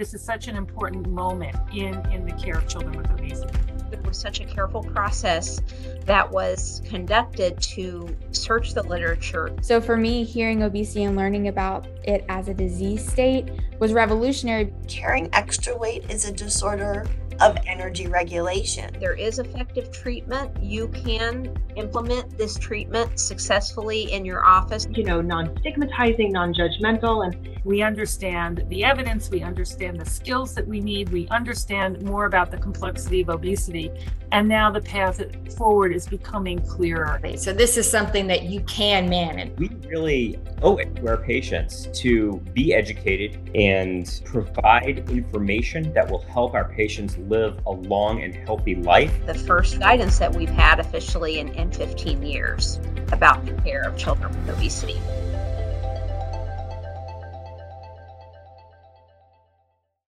This is such an important moment in, in the care of children with obesity. It was such a careful process that was conducted to search the literature. So, for me, hearing obesity and learning about it as a disease state was revolutionary. Carrying extra weight is a disorder of energy regulation. There is effective treatment. You can implement this treatment successfully in your office. You know, non stigmatizing, non judgmental, and we understand the evidence, we understand the skills that we need, we understand more about the complexity of obesity, and now the path forward is becoming clearer. So, this is something that you can manage. We really owe it to our patients to be educated and provide information that will help our patients live a long and healthy life. The first guidance that we've had officially in, in 15 years about the care of children with obesity.